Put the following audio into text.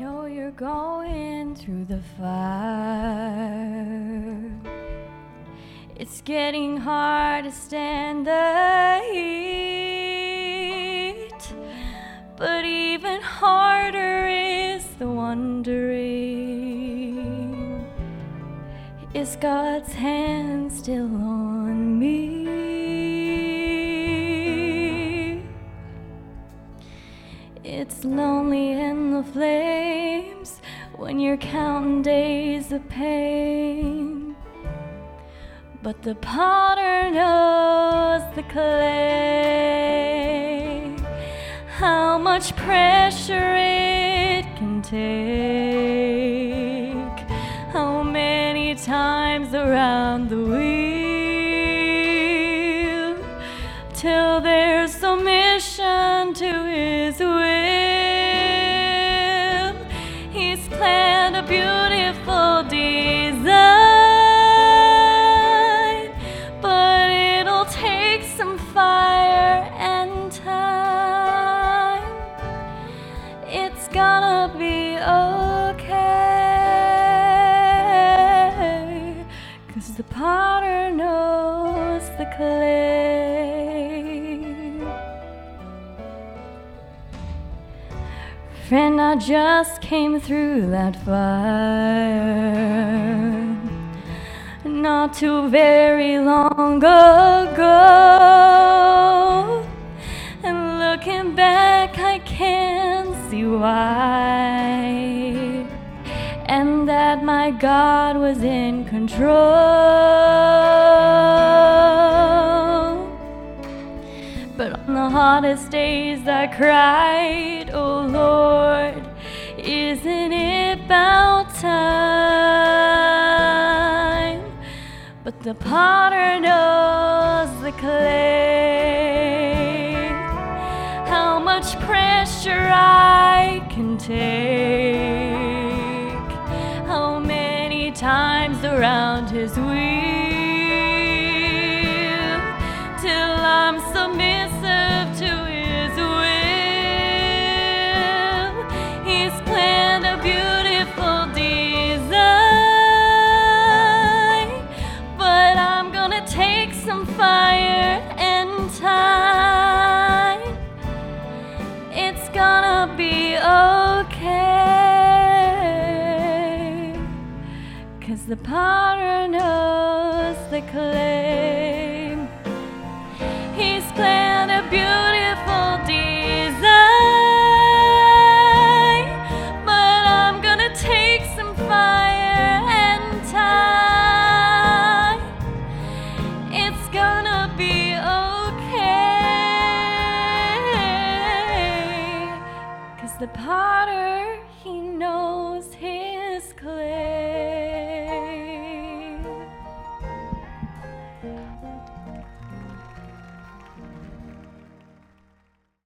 know you're going through the fire. It's getting hard to stand the heat. But even harder is the wondering Is God's hand still on me? It's lonely in the flames when you're counting days of pain. But the potter knows the clay, how much pressure it can take, how many times around the wheel beautiful Friend, I just came through that fire not too very long ago. And looking back, I can see why. And that my God was in control. But on the hardest days I cried, Oh Lord, But the potter knows the clay, how much pressure I can take, how many times around his wheel Cause the potter knows the clay. He's planned a beautiful design, but I'm gonna take some fire and time. It's gonna be okay. Cause the potter, he knows his